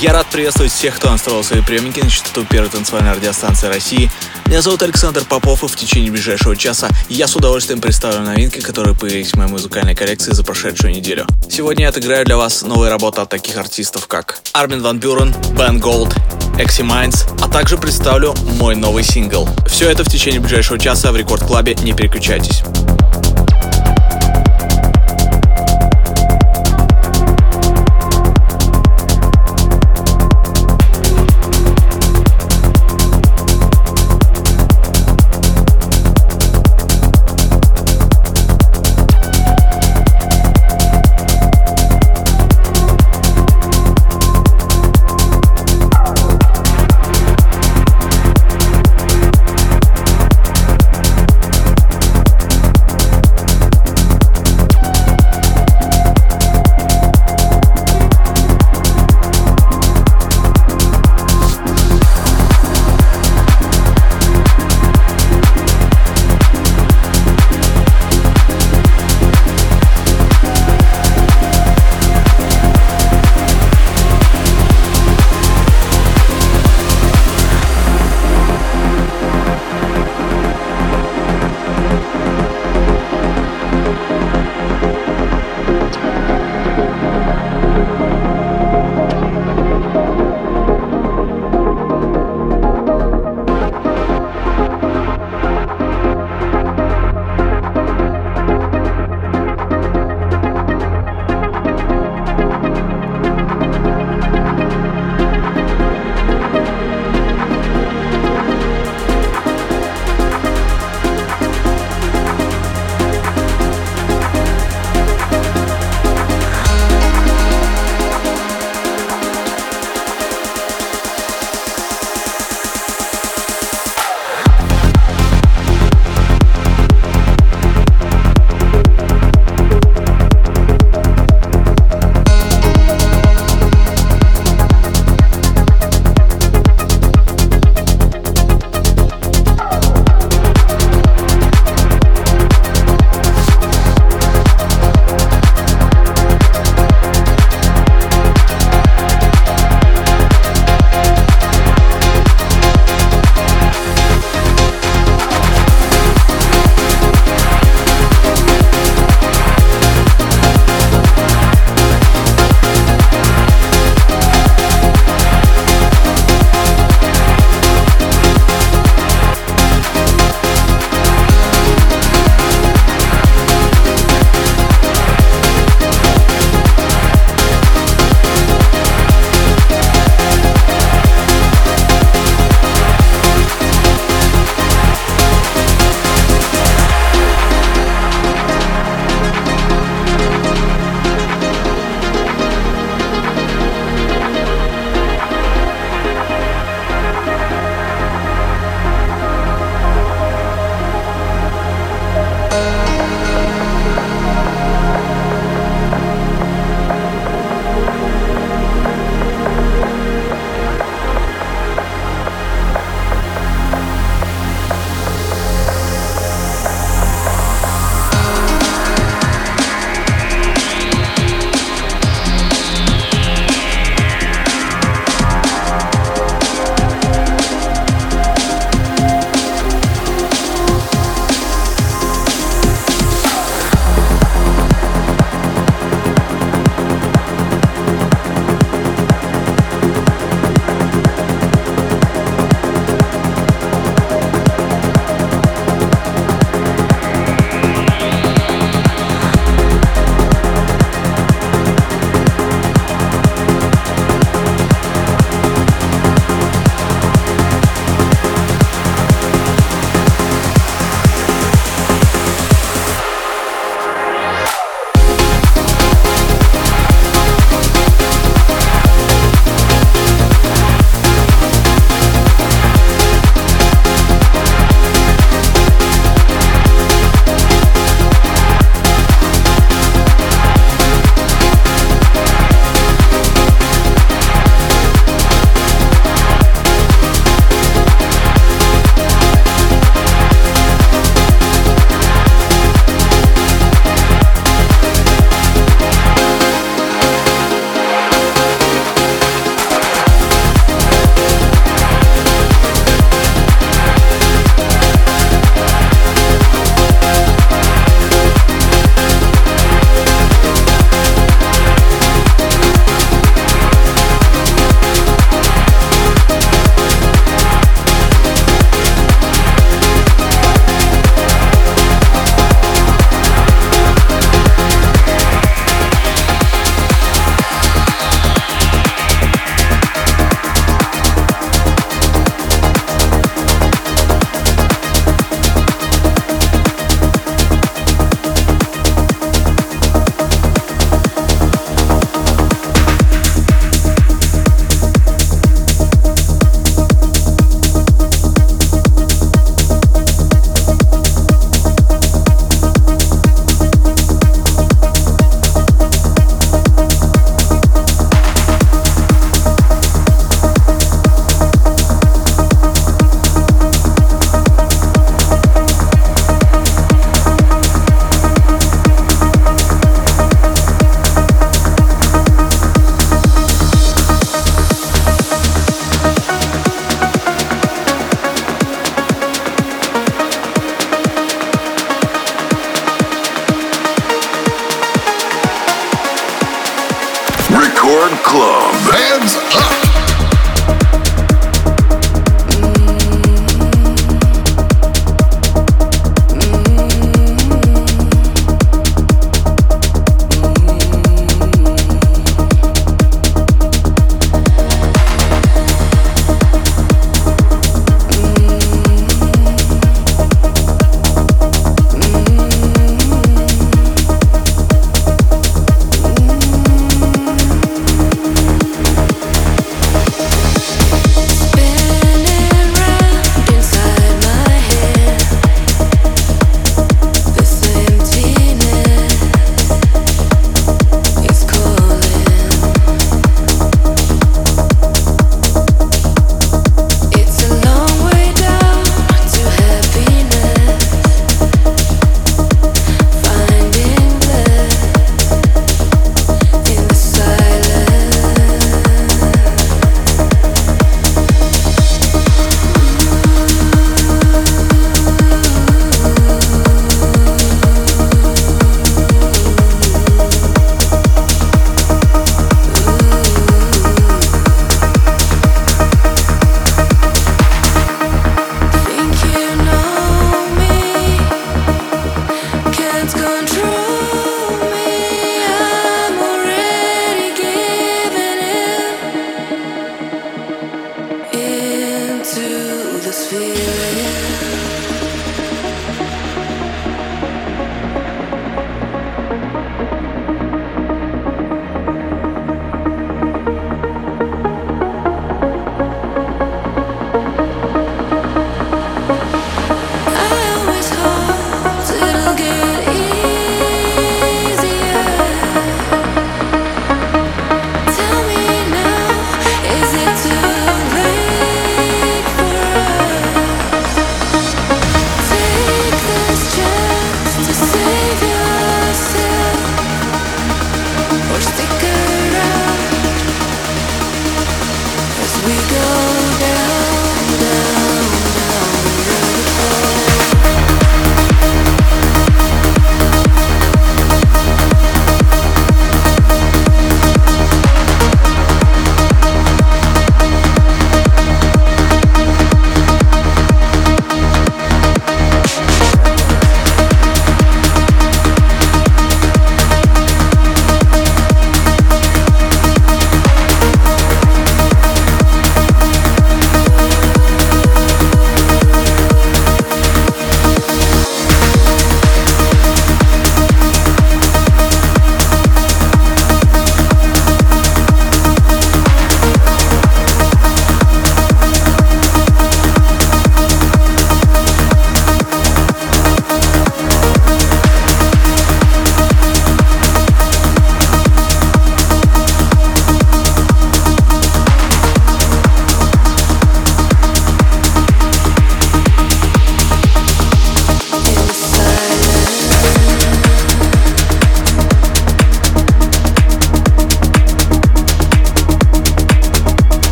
Я рад приветствовать всех, кто настроил свои приемники на частоту первой танцевальной радиостанции России. Меня зовут Александр Попов, и в течение ближайшего часа я с удовольствием представлю новинки, которые появились в моей музыкальной коллекции за прошедшую неделю. Сегодня я отыграю для вас новые работы от таких артистов, как Армин Ван Бюрен, Бен Голд, Экси Майнс, а также представлю мой новый сингл. Все это в течение ближайшего часа в Рекорд Клабе, не переключайтесь.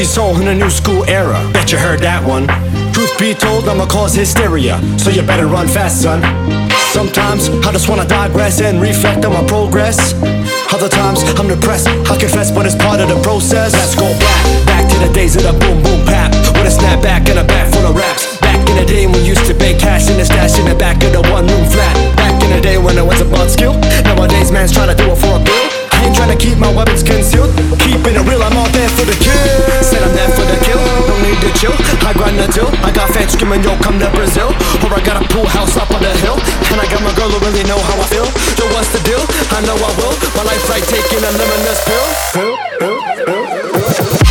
Soul in a new school era. Bet you heard that one. Truth be told, I'ma cause hysteria, so you better run fast, son. Sometimes I just wanna digress and reflect on my progress. Other times I'm depressed, I confess, but it's part of the process. Let's go back, back to the days of the boom boom pap. With a snapback and a bag full of raps. Back in the day when we used to pay cash in the stash in the back of the one room flat. Back in the day when it was a bud skill. Nowadays, man's trying to do it for a bill. Ain't trying to keep my weapons concealed. Keeping it real, I'm all there for the kill. Said I'm there for the kill, no need to chill. I grind the deal. I got fans screaming, yo, come to Brazil. Or I got a pool house up on the hill. And I got my girl who really know how I feel. Yo, what's the deal? I know I will. My life's like taking a limitless pill. pill, pill, pill. Record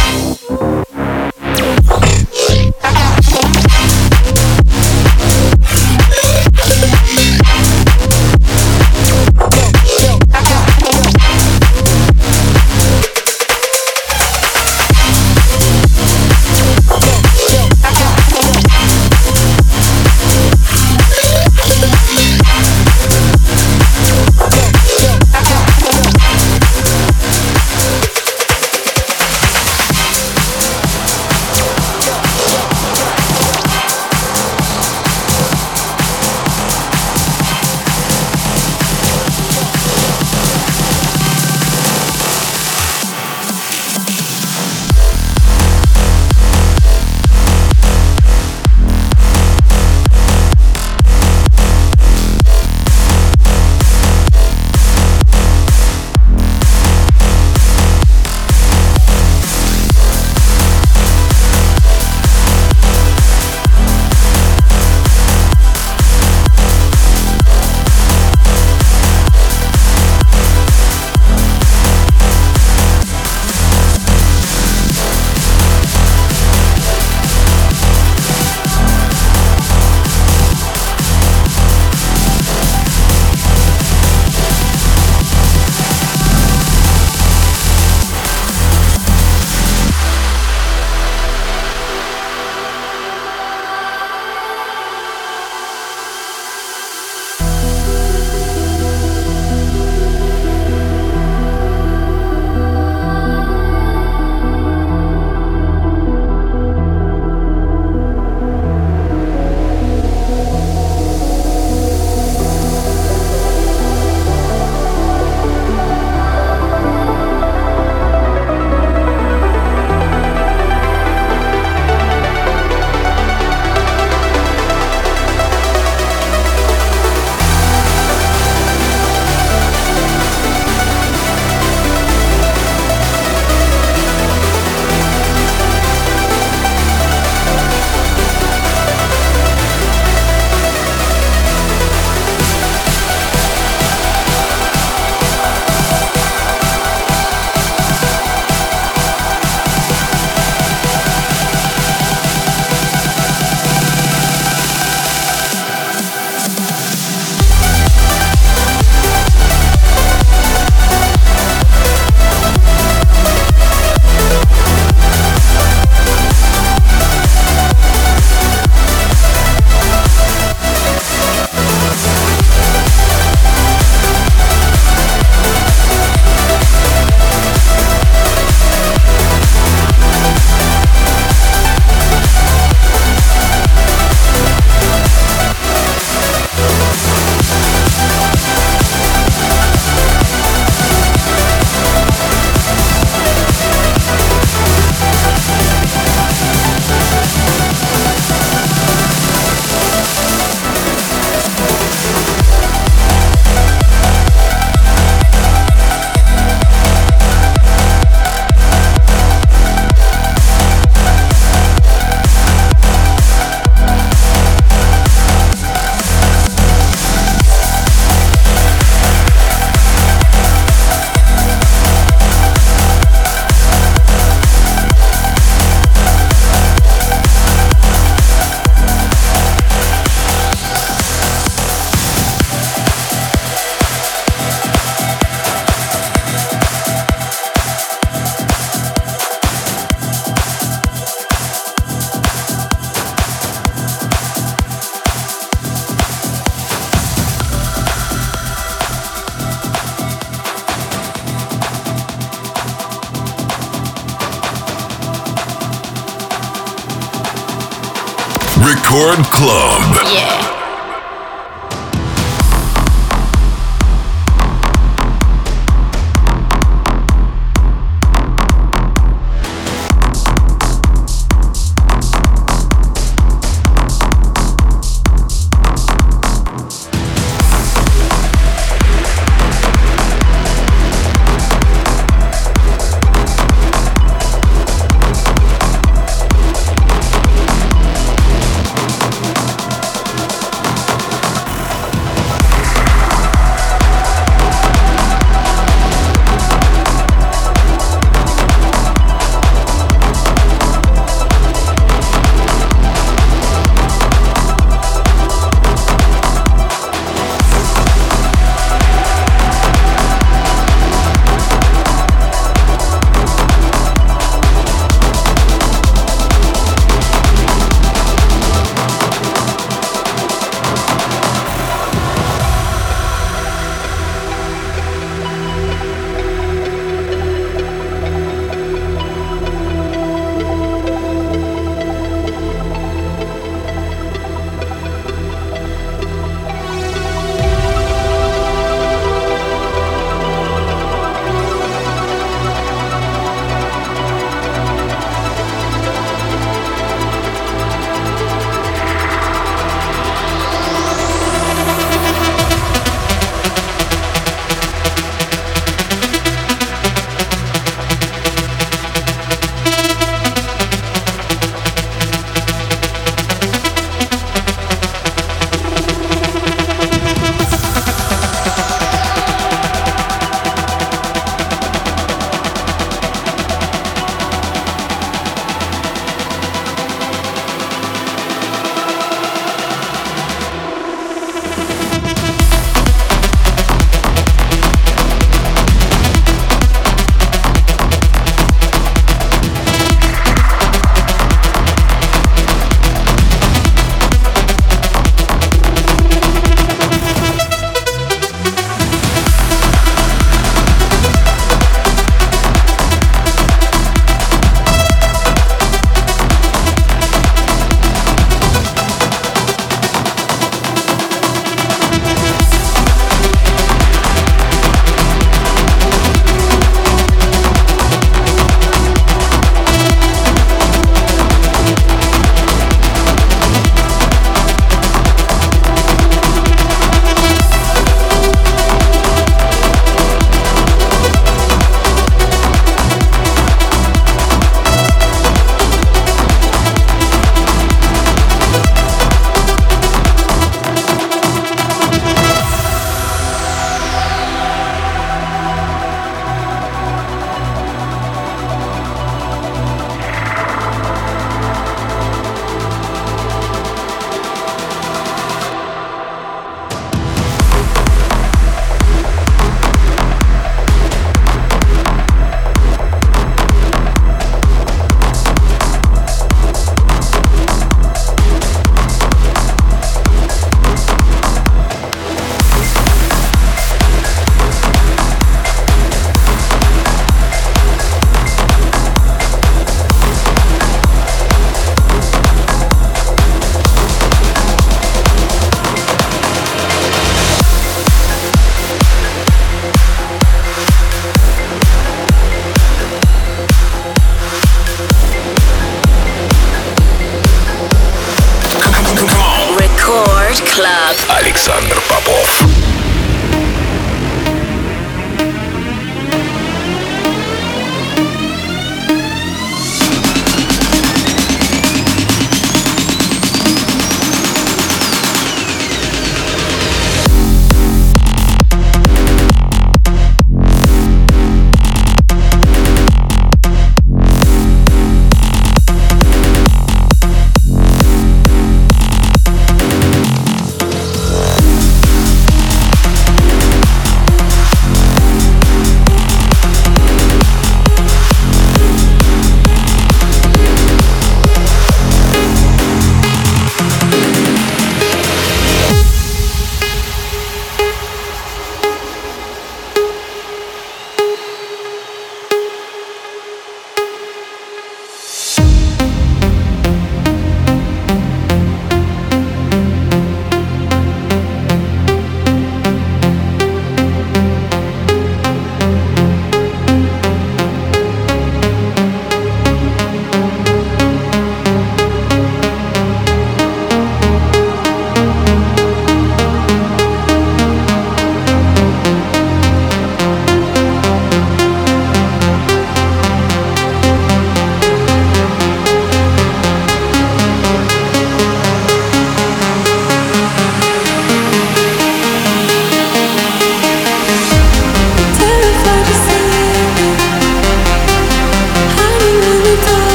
Club. Yeah.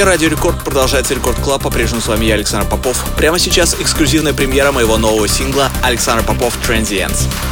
Частоте Радио Рекорд продолжается Рекорд Клаб. По-прежнему с вами я, Александр Попов. Прямо сейчас эксклюзивная премьера моего нового сингла Александр Попов «Transients».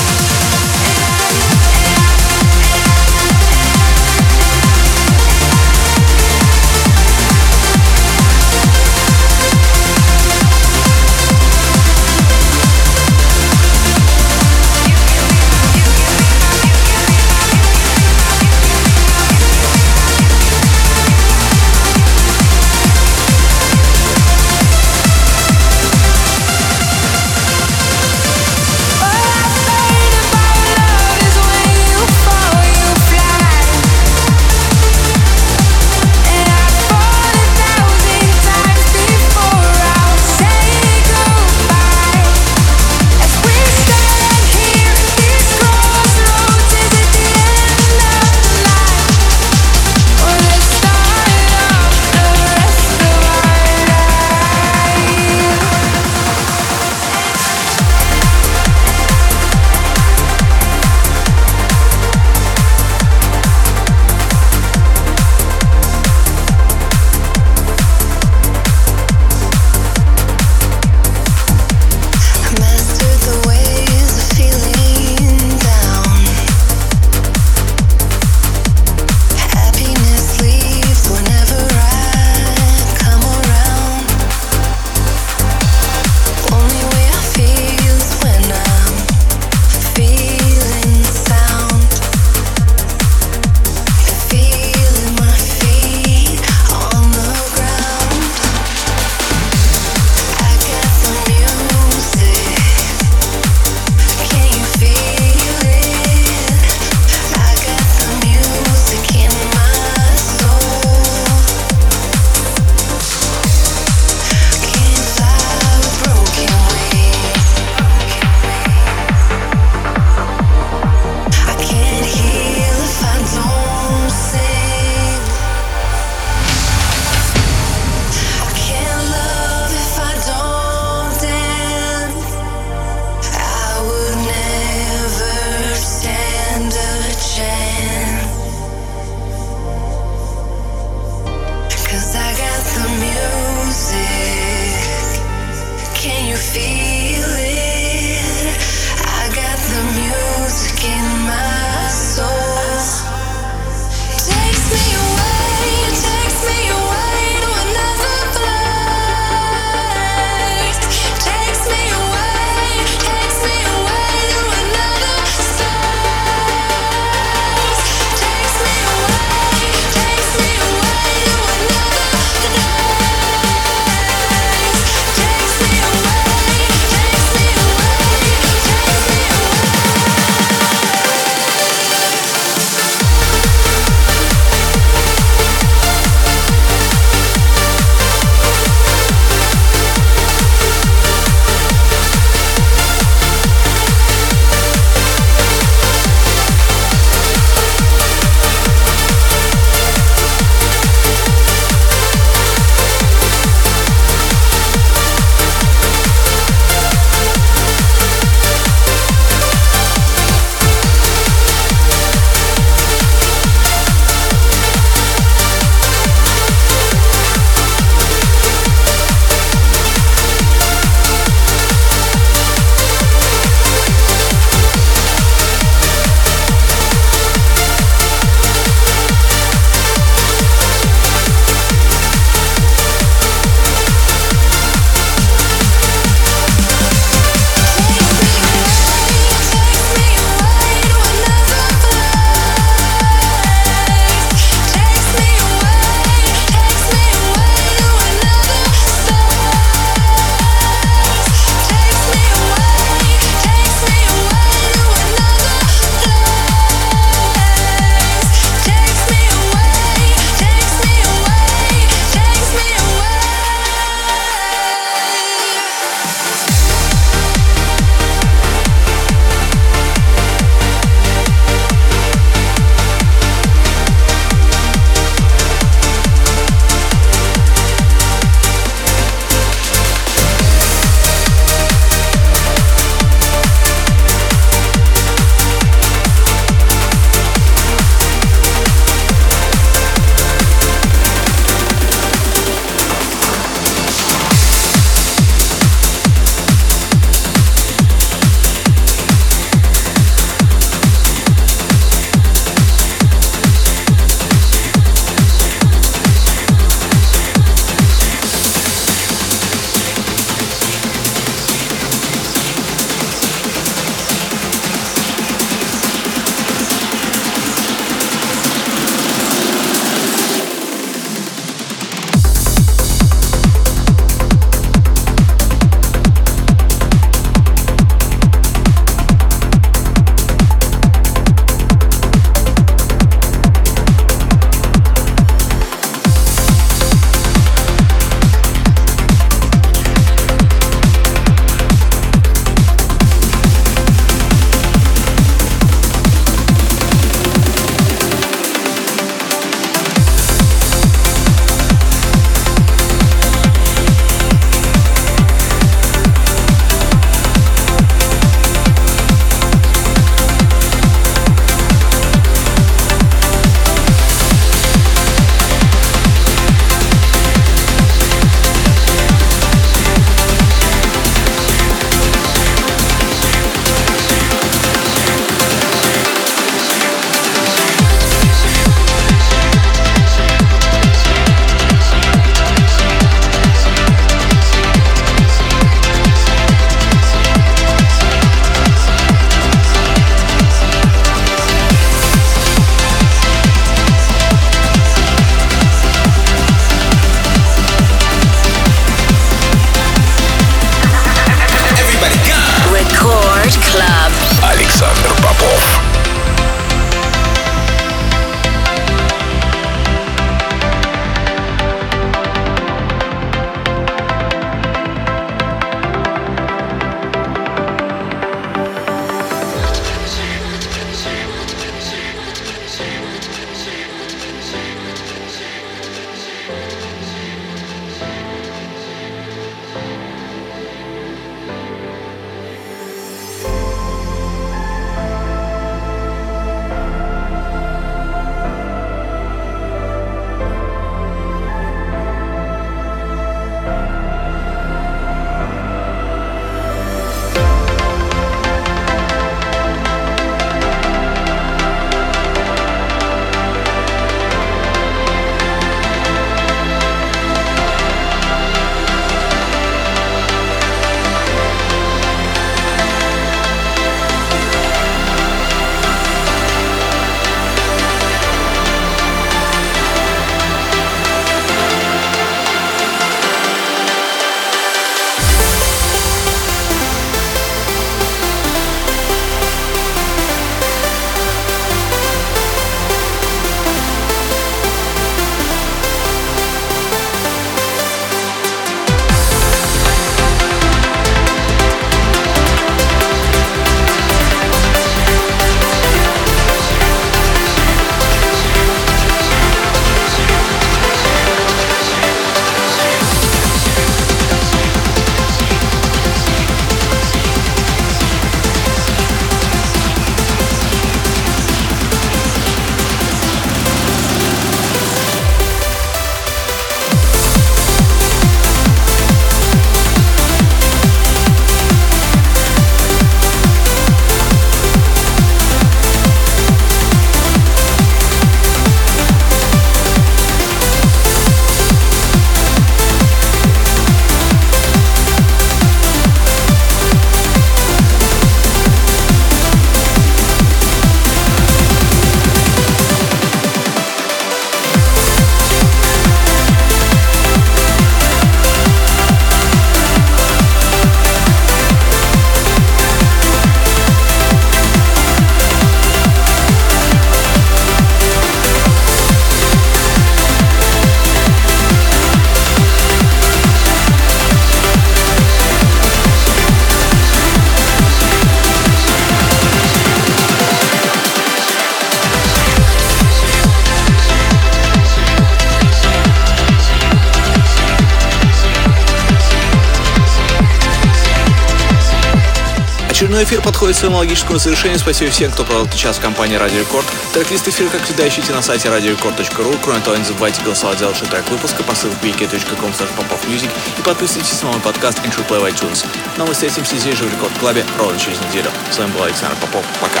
Очередной эфир подходит к своему логическому завершению. Спасибо всем, кто провел час в компании Радио Рекорд. Трек-лист эфира, как всегда, ищите на сайте radiorecord.ru. Кроме того, не забывайте голосовать за лучший трек выпуска по ссылке wiki.com popofmusic и подписывайтесь на мой подкаст Intro Play в iTunes. Но мы встретимся здесь же в Рекорд Клабе ровно через неделю. С вами был Александр Попов. Пока.